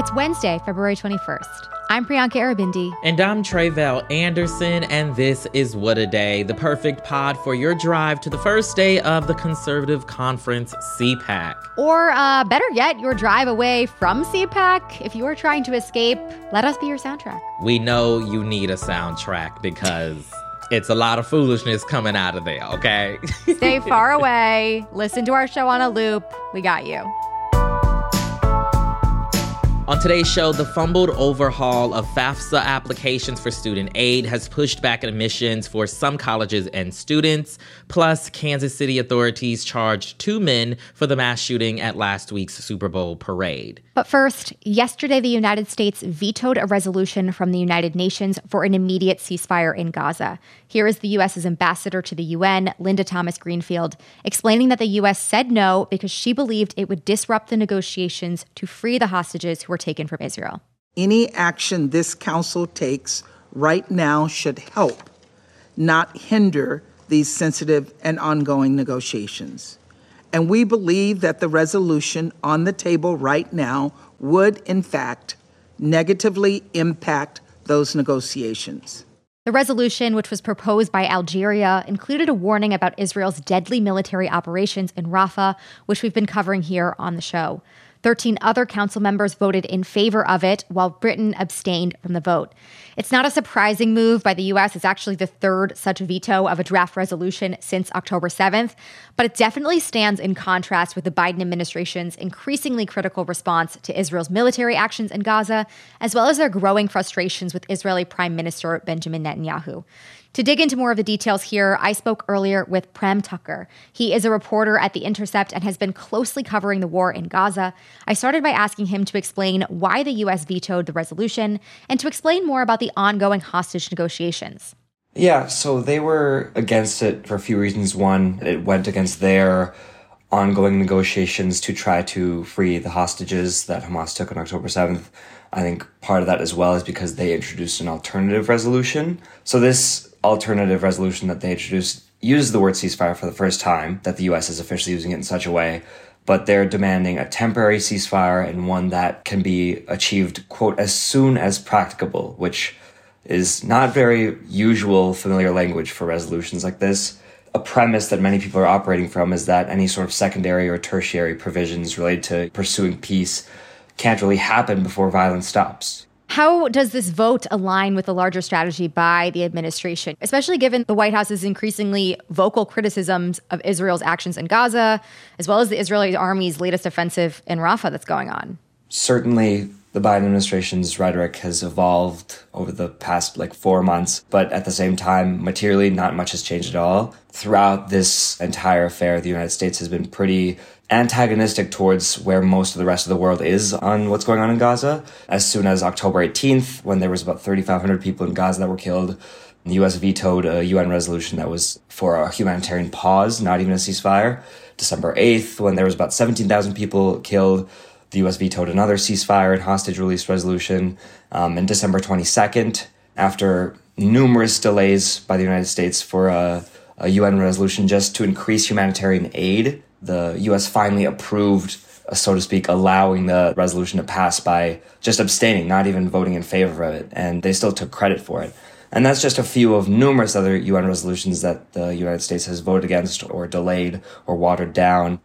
It's Wednesday, February 21st. I'm Priyanka Aribindi. And I'm Tre'vell Anderson, and this is What a Day, the perfect pod for your drive to the first day of the Conservative Conference CPAC. Or uh, better yet, your drive away from CPAC. If you are trying to escape, let us be your soundtrack. We know you need a soundtrack because. It's a lot of foolishness coming out of there, okay? Stay far away. Listen to our show on a loop. We got you. On today's show, the fumbled overhaul of FAFSA applications for student aid has pushed back admissions for some colleges and students. Plus, Kansas City authorities charged two men for the mass shooting at last week's Super Bowl parade. But first, yesterday the United States vetoed a resolution from the United Nations for an immediate ceasefire in Gaza. Here is the U.S.'s ambassador to the UN, Linda Thomas Greenfield, explaining that the U.S. said no because she believed it would disrupt the negotiations to free the hostages who were taken from Israel. Any action this council takes right now should help, not hinder these sensitive and ongoing negotiations. And we believe that the resolution on the table right now would, in fact, negatively impact those negotiations. The resolution, which was proposed by Algeria, included a warning about Israel's deadly military operations in Rafah, which we've been covering here on the show. 13 other council members voted in favor of it, while Britain abstained from the vote. It's not a surprising move by the U.S. It's actually the third such veto of a draft resolution since October 7th, but it definitely stands in contrast with the Biden administration's increasingly critical response to Israel's military actions in Gaza, as well as their growing frustrations with Israeli Prime Minister Benjamin Netanyahu. To dig into more of the details here, I spoke earlier with Prem Thakker. He is a reporter at The Intercept and has been closely covering the war in Gaza. I started by asking him to explain why the U.S. vetoed the resolution and to explain more about the ongoing hostage negotiations. Yeah, so they were against it for a few reasons. One, it went against their ongoing negotiations to try to free the hostages that Hamas took on October 7th. I think part of that as well is because they introduced an alternative resolution. So this alternative resolution that they introduced uses the word ceasefire for the first time, that the US is officially using it in such a way, but they're demanding a temporary ceasefire and one that can be achieved, quote, as soon as practicable, which is not very usual familiar language for resolutions like this. A premise that many people are operating from is that any sort of secondary or tertiary provisions related to pursuing peace can't really happen before violence stops. How does this vote align with the larger strategy by the administration, especially given the White House's increasingly vocal criticisms of Israel's actions in Gaza, as well as the Israeli army's latest offensive in Rafah that's going on? Certainly, the Biden administration's rhetoric has evolved over the past like four months, but at the same time, materially, not much has changed at all. Throughout this entire affair, the United States has been pretty antagonistic towards where most of the rest of the world is on what's going on in Gaza. As soon as October 18th, when there was about 3,500 people in Gaza that were killed, the U.S. vetoed a UN resolution that was for a humanitarian pause, not even a ceasefire. December 8th, when there was about 17,000 people killed, the U.S. vetoed another ceasefire and hostage release resolution. Um, December 22nd, after numerous delays by the United States for a, a UN resolution just to increase humanitarian aid the US finally approved, uh, so to speak, allowing the resolution to pass by just abstaining, not even voting in favor of it. And they still took credit for it. And that's just a few of numerous other UN resolutions that the United States has voted against or delayed or watered down.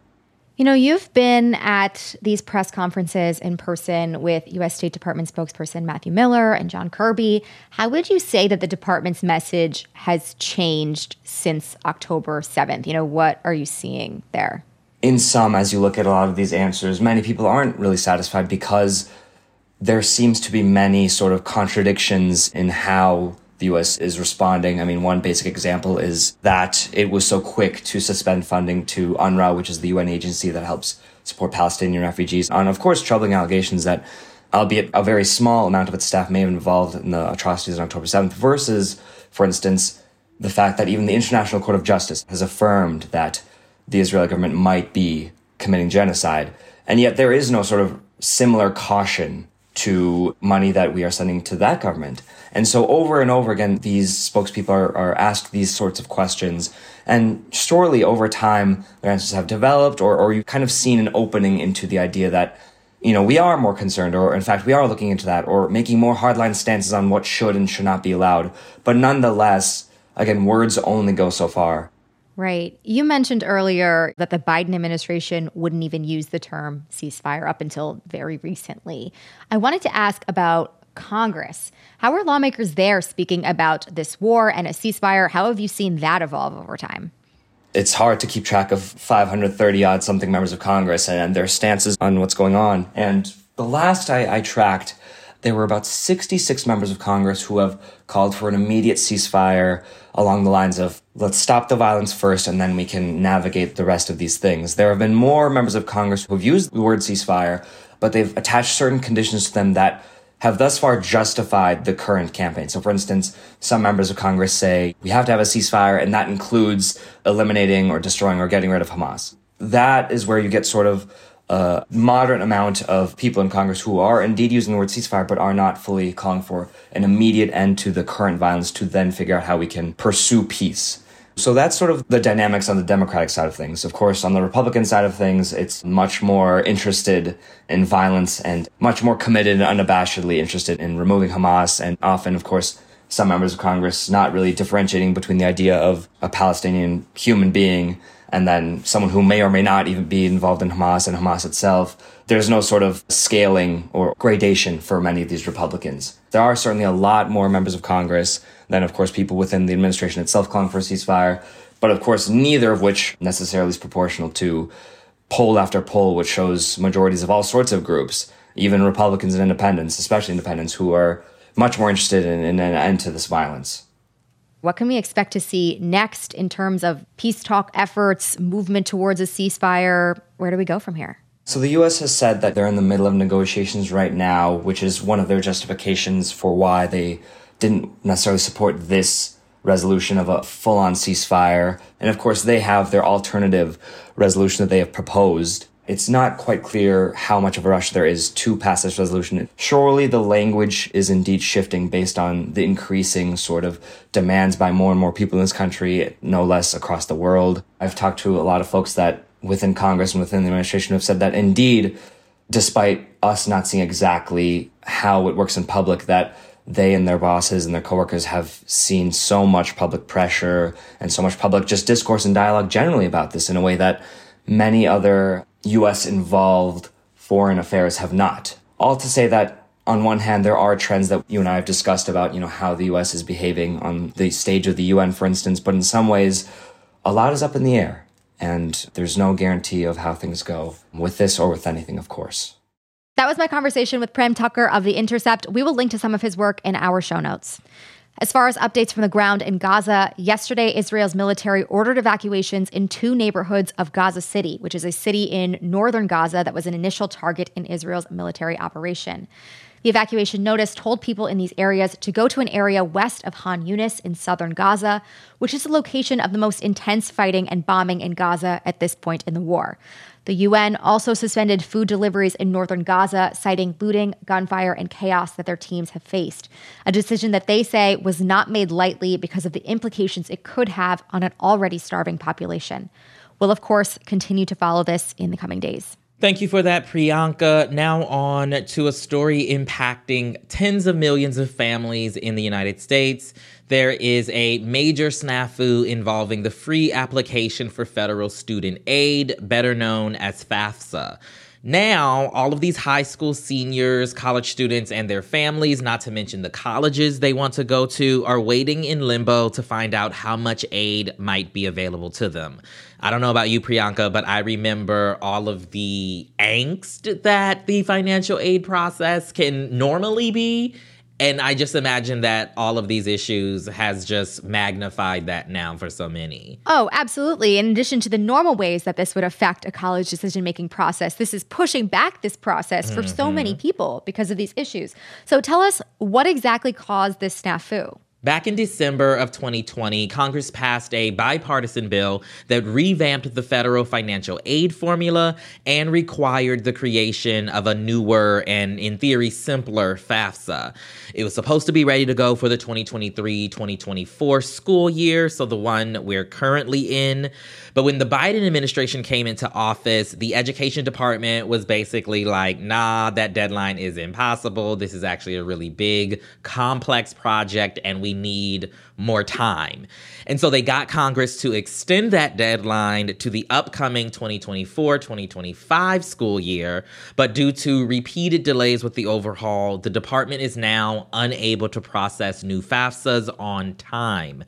You know, you've been at these press conferences in person with U.S. State Department spokesperson Matthew Miller and John Kirby. How would you say that the department's message has changed since October 7th? You know, what are you seeing there? In some, as you look at a lot of these answers, many people aren't really satisfied because there seems to be many sort of contradictions in how the US is responding. I mean, one basic example is that it was so quick to suspend funding to UNRWA, which is the UN agency that helps support Palestinian refugees, on, of course, troubling allegations that, albeit a very small amount of its staff may have been involved in the atrocities on October 7th, versus, for instance, the fact that even the International Court of Justice has affirmed that the Israeli government might be committing genocide. And yet there is no sort of similar caution to money that we are sending to that government. And so over and over again, these spokespeople are, are asked these sorts of questions. And surely over time, their answers have developed or, or you've kind of seen an opening into the idea that, you know, we are more concerned, or in fact, we are looking into that, or making more hardline stances on what should and should not be allowed. But nonetheless, again, words only go so far. Right. You mentioned earlier that the Biden administration wouldn't even use the term ceasefire up until very recently. I wanted to ask about Congress. How are lawmakers there speaking about this war and a ceasefire? How have you seen that evolve over time? It's hard to keep track of 530 odd something members of Congress and their stances on what's going on. And the last I, I tracked, there were about 66 members of Congress who have called for an immediate ceasefire along the lines of let's stop the violence first and then we can navigate the rest of these things. There have been more members of Congress who have used the word ceasefire, but they've attached certain conditions to them that have thus far justified the current campaign. So, for instance, some members of Congress say we have to have a ceasefire, and that includes eliminating or destroying or getting rid of Hamas. That is where you get sort of a moderate amount of people in Congress who are indeed using the word ceasefire, but are not fully calling for an immediate end to the current violence to then figure out how we can pursue peace. So that's sort of the dynamics on the Democratic side of things. Of course, on the Republican side of things, it's much more interested in violence and much more committed and unabashedly interested in removing Hamas. And often, of course, some members of Congress not really differentiating between the idea of a Palestinian human being and then someone who may or may not even be involved in Hamas and Hamas itself. There's no sort of scaling or gradation for many of these Republicans. There are certainly a lot more members of Congress than, of course, people within the administration itself calling for a ceasefire, but of course, neither of which necessarily is proportional to poll after poll, which shows majorities of all sorts of groups, even Republicans and independents, especially independents, who are much more interested in, in an end to this violence. What can we expect to see next in terms of peace talk efforts, movement towards a ceasefire? Where do we go from here? So the US has said that they're in the middle of negotiations right now, which is one of their justifications for why they didn't necessarily support this resolution of a full on ceasefire. And of course, they have their alternative resolution that they have proposed it's not quite clear how much of a rush there is to pass this resolution. Surely the language is indeed shifting based on the increasing sort of demands by more and more people in this country, no less across the world. I've talked to a lot of folks that within Congress and within the administration have said that indeed, despite us not seeing exactly how it works in public, that they and their bosses and their coworkers have seen so much public pressure and so much public just discourse and dialogue generally about this in a way that many other US involved foreign affairs have not. All to say that on one hand, there are trends that you and I have discussed about, you know, how the US is behaving on the stage of the UN, for instance, but in some ways, a lot is up in the air. And there's no guarantee of how things go with this or with anything, of course. That was my conversation with Prem Thakker of The Intercept. We will link to some of his work in our show notes. As far as updates from the ground in Gaza, yesterday Israel's military ordered evacuations in two neighborhoods of Gaza City, which is a city in northern Gaza that was an initial target in Israel's military operation. The evacuation notice told people in these areas to go to an area west of Han Yunis in southern Gaza, which is the location of the most intense fighting and bombing in Gaza at this point in the war. The UN also suspended food deliveries in northern Gaza, citing looting, gunfire, and chaos that their teams have faced. A decision that they say was not made lightly because of the implications it could have on an already starving population. We'll, of course, continue to follow this in the coming days. Thank you for that, Priyanka. Now, on to a story impacting tens of millions of families in the United States. There is a major snafu involving the free application for federal student aid, better known as FAFSA. Now, all of these high school seniors, college students, and their families, not to mention the colleges they want to go to, are waiting in limbo to find out how much aid might be available to them. I don't know about you, Priyanka, but I remember all of the angst that the financial aid process can normally be and I just imagine that all of these issues has just magnified that now for so many. Oh, absolutely. In addition to the normal ways that this would affect a college decision making process, this is pushing back this process for mm-hmm. so many mm-hmm. people because of these issues. So tell us what exactly caused this snafu. Back in December of 2020, Congress passed a bipartisan bill that revamped the federal financial aid formula and required the creation of a newer and, in theory, simpler FAFSA. It was supposed to be ready to go for the 2023 2024 school year, so the one we're currently in. But when the Biden administration came into office, the education department was basically like, nah, that deadline is impossible. This is actually a really big, complex project, and we need more time. And so they got Congress to extend that deadline to the upcoming 2024 2025 school year. But due to repeated delays with the overhaul, the department is now unable to process new FAFSAs on time.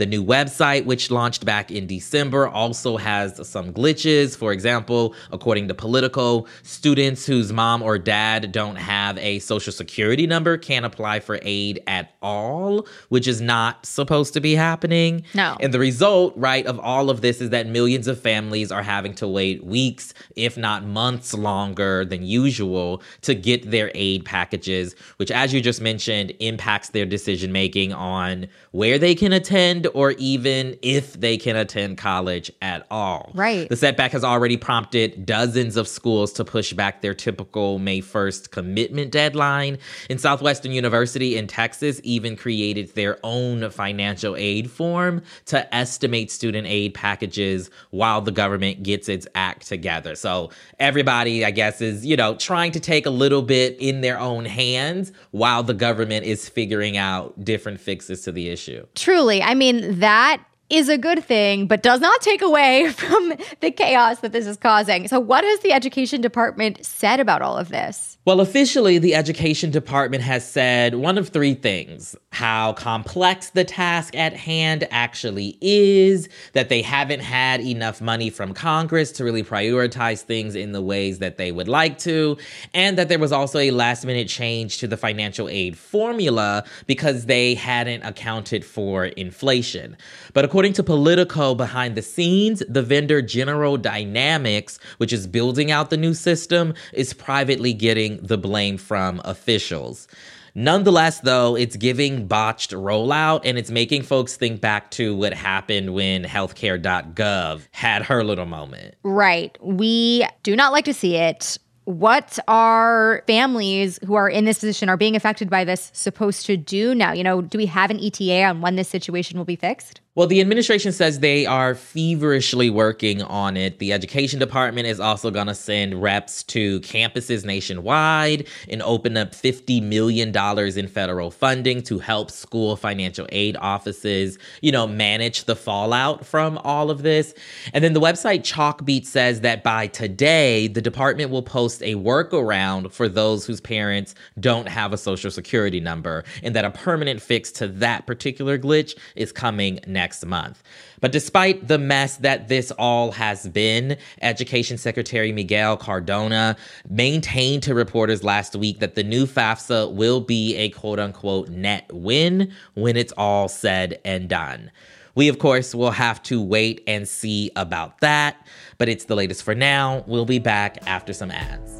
The new website, which launched back in December, also has some glitches. For example, according to Politico, students whose mom or dad don't have a social security number can't apply for aid at all, which is not supposed to be happening. No. And the result, right, of all of this is that millions of families are having to wait weeks, if not months longer than usual to get their aid packages, which, as you just mentioned, impacts their decision making on where they can attend or even if they can attend college at all. Right. The setback has already prompted dozens of schools to push back their typical May 1st commitment deadline. And Southwestern University in Texas even created their own financial aid form to estimate student aid packages while the government gets its act together. So everybody, I guess, is, you know, trying to take a little bit in their own hands while the government is figuring out different fixes to the issue. Truly. I mean, that is a good thing, but does not take away from the chaos that this is causing. So, what has the education department said about all of this? Well, officially, the education department has said one of three things how complex the task at hand actually is, that they haven't had enough money from Congress to really prioritize things in the ways that they would like to, and that there was also a last minute change to the financial aid formula because they hadn't accounted for inflation. But according to Politico behind the scenes, the vendor General Dynamics, which is building out the new system, is privately getting the blame from officials. Nonetheless, though, it's giving botched rollout and it's making folks think back to what happened when healthcare.gov had her little moment. Right. We do not like to see it. What are families who are in this position, are being affected by this, supposed to do now? You know, do we have an ETA on when this situation will be fixed? Well, the administration says they are feverishly working on it. The education department is also going to send reps to campuses nationwide and open up $50 million in federal funding to help school financial aid offices, you know, manage the fallout from all of this. And then the website Chalkbeat says that by today, the department will post a workaround for those whose parents don't have a social security number and that a permanent fix to that particular glitch is coming next next month. But despite the mess that this all has been, Education Secretary Miguel Cardona maintained to reporters last week that the new FAFSA will be a quote unquote net win when it's all said and done. We, of course, will have to wait and see about that, but it's the latest for now. We'll be back after some ads.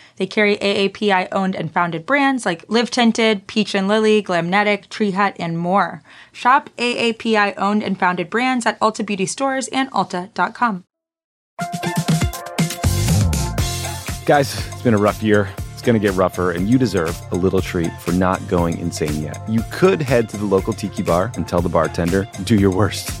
They carry AAPI owned and founded brands like Live Tinted, Peach and Lily, Glamnetic, Tree Hut, and more. Shop AAPI owned and founded brands at Ulta Beauty stores and Ulta.com. Guys, it's been a rough year. It's going to get rougher, and you deserve a little treat for not going insane yet. You could head to the local tiki bar and tell the bartender, do your worst.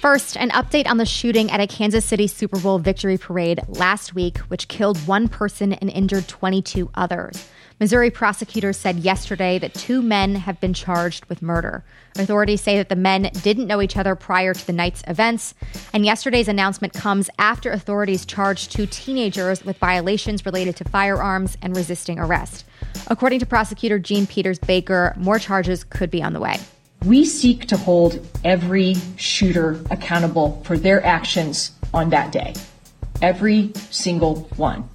First, an update on the shooting at a Kansas City Super Bowl victory parade last week, which killed one person and injured 22 others. Missouri prosecutors said yesterday that two men have been charged with murder. Authorities say that the men didn't know each other prior to the night's events, and yesterday's announcement comes after authorities charged two teenagers with violations related to firearms and resisting arrest. According to prosecutor Jean Peters Baker, more charges could be on the way. We seek to hold every shooter accountable for their actions on that day. Every single one.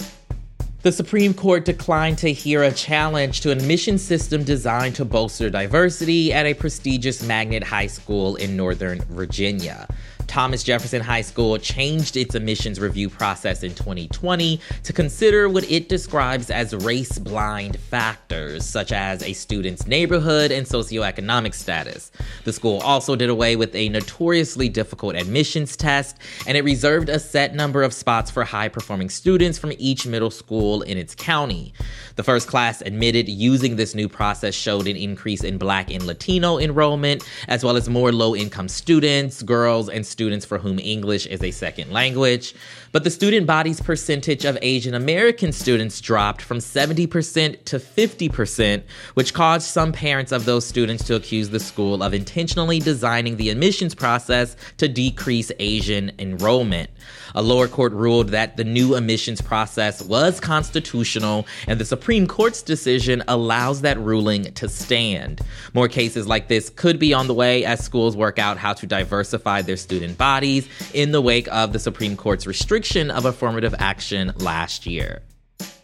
The Supreme Court declined to hear a challenge to an admission system designed to bolster diversity at a prestigious magnet high school in Northern Virginia. Thomas Jefferson High School changed its admissions review process in 2020 to consider what it describes as race blind factors, such as a student's neighborhood and socioeconomic status. The school also did away with a notoriously difficult admissions test, and it reserved a set number of spots for high performing students from each middle school in its county. The first class admitted using this new process showed an increase in Black and Latino enrollment, as well as more low income students, girls, and students for whom English is a second language. But the student body's percentage of Asian American students dropped from 70% to 50%, which caused some parents of those students to accuse the school of intentionally designing the admissions process to decrease Asian enrollment. A lower court ruled that the new admissions process was constitutional, and the Supreme Court's decision allows that ruling to stand. More cases like this could be on the way as schools work out how to diversify their student bodies in the wake of the Supreme Court's restriction of affirmative action last year.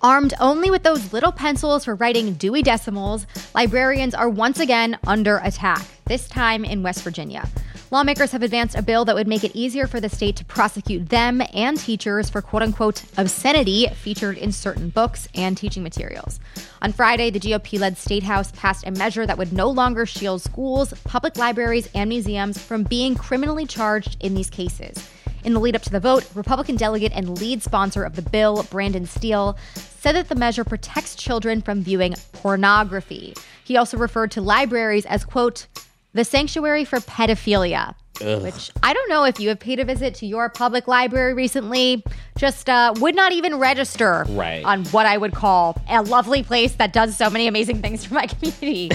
Armed only with those little pencils for writing Dewey Decimals, librarians are once again under attack, this time in West Virginia. Lawmakers have advanced a bill that would make it easier for the state to prosecute them and teachers for quote unquote obscenity featured in certain books and teaching materials. On Friday, the GOP led State House passed a measure that would no longer shield schools, public libraries, and museums from being criminally charged in these cases. In the lead up to the vote, Republican delegate and lead sponsor of the bill, Brandon Steele, said that the measure protects children from viewing pornography. He also referred to libraries as, quote, the sanctuary for pedophilia. Ugh. Which I don't know if you have paid a visit to your public library recently. Just uh, would not even register right. on what I would call a lovely place that does so many amazing things for my community.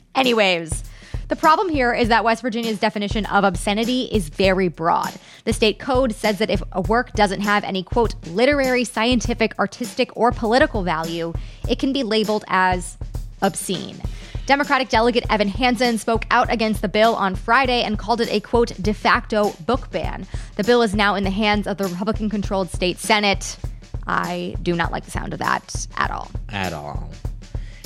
Anyways, the problem here is that West Virginia's definition of obscenity is very broad. The state code says that if a work doesn't have any, quote, literary, scientific, artistic, or political value, it can be labeled as obscene. Democratic delegate Evan Hansen spoke out against the bill on Friday and called it a quote de facto book ban. The bill is now in the hands of the Republican controlled state Senate. I do not like the sound of that at all. At all.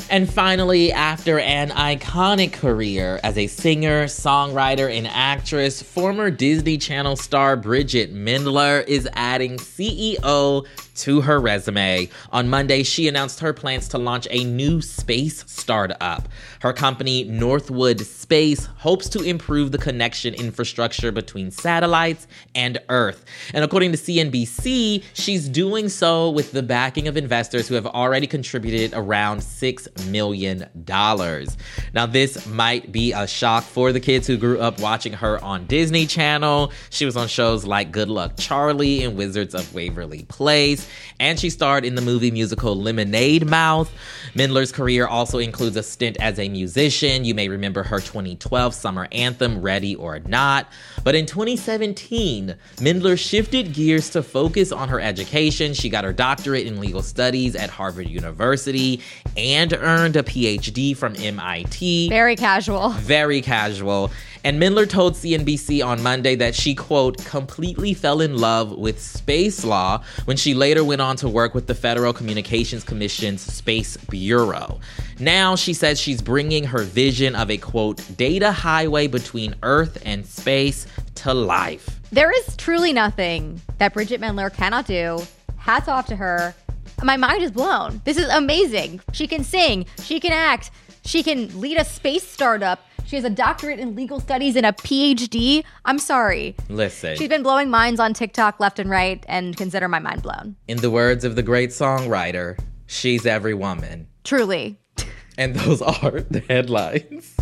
And finally, after an iconic career as a singer, songwriter, and actress, former Disney Channel star Bridgit Mendler is adding CEO to her resume. On Monday, she announced her plans to launch a new space startup. Her company, Northwood Space, hopes to improve the connection infrastructure between satellites and Earth. And according to CNBC, she's doing so with the backing of investors who have already contributed around $6 million. Now, this might be a shock for the kids who grew up watching her on Disney Channel. She was on shows like Good Luck Charlie and Wizards of Waverly Place and she starred in the movie musical Lemonade Mouth. Mendler's career also includes a stint as a musician. You may remember her 2012 summer anthem, Ready or Not. But in 2017, Mendler shifted gears to focus on her education. She got her doctorate in legal studies at Harvard University and earned a PhD from MIT. Very casual. Very casual. And Mendler told CNBC on Monday that she, quote, completely fell in love with space law when she later went on to work with the Federal Communications Commission's Space Bureau. Now she says she's bringing her vision of a, quote, data highway between Earth and space to life. There is truly nothing that Bridgit Mendler cannot do. Hats off to her. My mind is blown. This is amazing. She can sing, she can act, she can lead a space startup. She has a doctorate in legal studies and a PhD. I'm sorry. Listen. She's been blowing minds on TikTok left and right, and consider my mind blown. In the words of the great songwriter, she's every woman. Truly. And those are the headlines.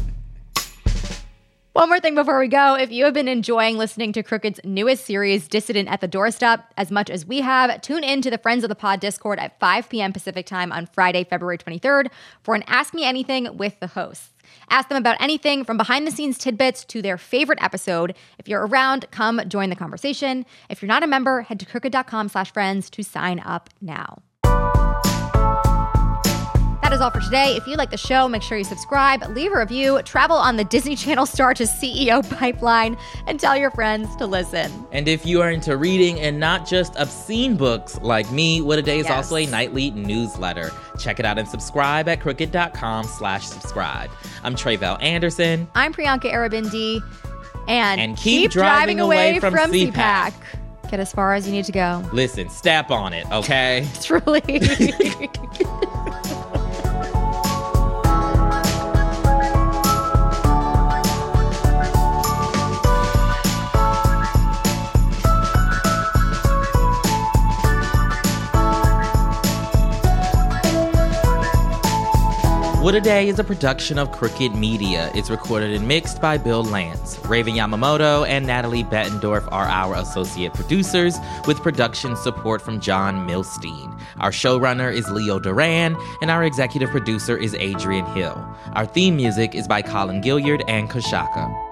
One more thing before we go. If you have been enjoying listening to Crooked's newest series, Dissident at the Doorstep, as much as we have, tune in to the Friends of the Pod Discord at 5 p.m. Pacific time on Friday, February 23rd for an Ask Me Anything with the hosts. Ask them about anything from behind the scenes tidbits to their favorite episode. If you're around, come join the conversation. If you're not a member, head to crooked.com slash friends to sign up now. That is all for today. If you like the show, make sure you subscribe, leave a review, travel on the Disney Channel Star to CEO pipeline, and tell your friends to listen. And if you are into reading and not just obscene books like me, What a Day is Yes. also a nightly newsletter. Check it out and subscribe at crooked.com slash subscribe. I'm Tre'vell Anderson. I'm Priyanka Aribindi, and, And keep driving away from CPAC. CPAC. Get as far as you need to go. Listen, step on it, okay? Truly. What a Day is a production of Crooked Media. It's recorded and mixed by Bill Lance. Raven Yamamoto and Natalie Bettendorf are our associate producers, with production support from John Milstein. Our showrunner is Leo Duran, and our executive producer is Adrian Hill. Our theme music is by Colin Gilliard and Kashaka.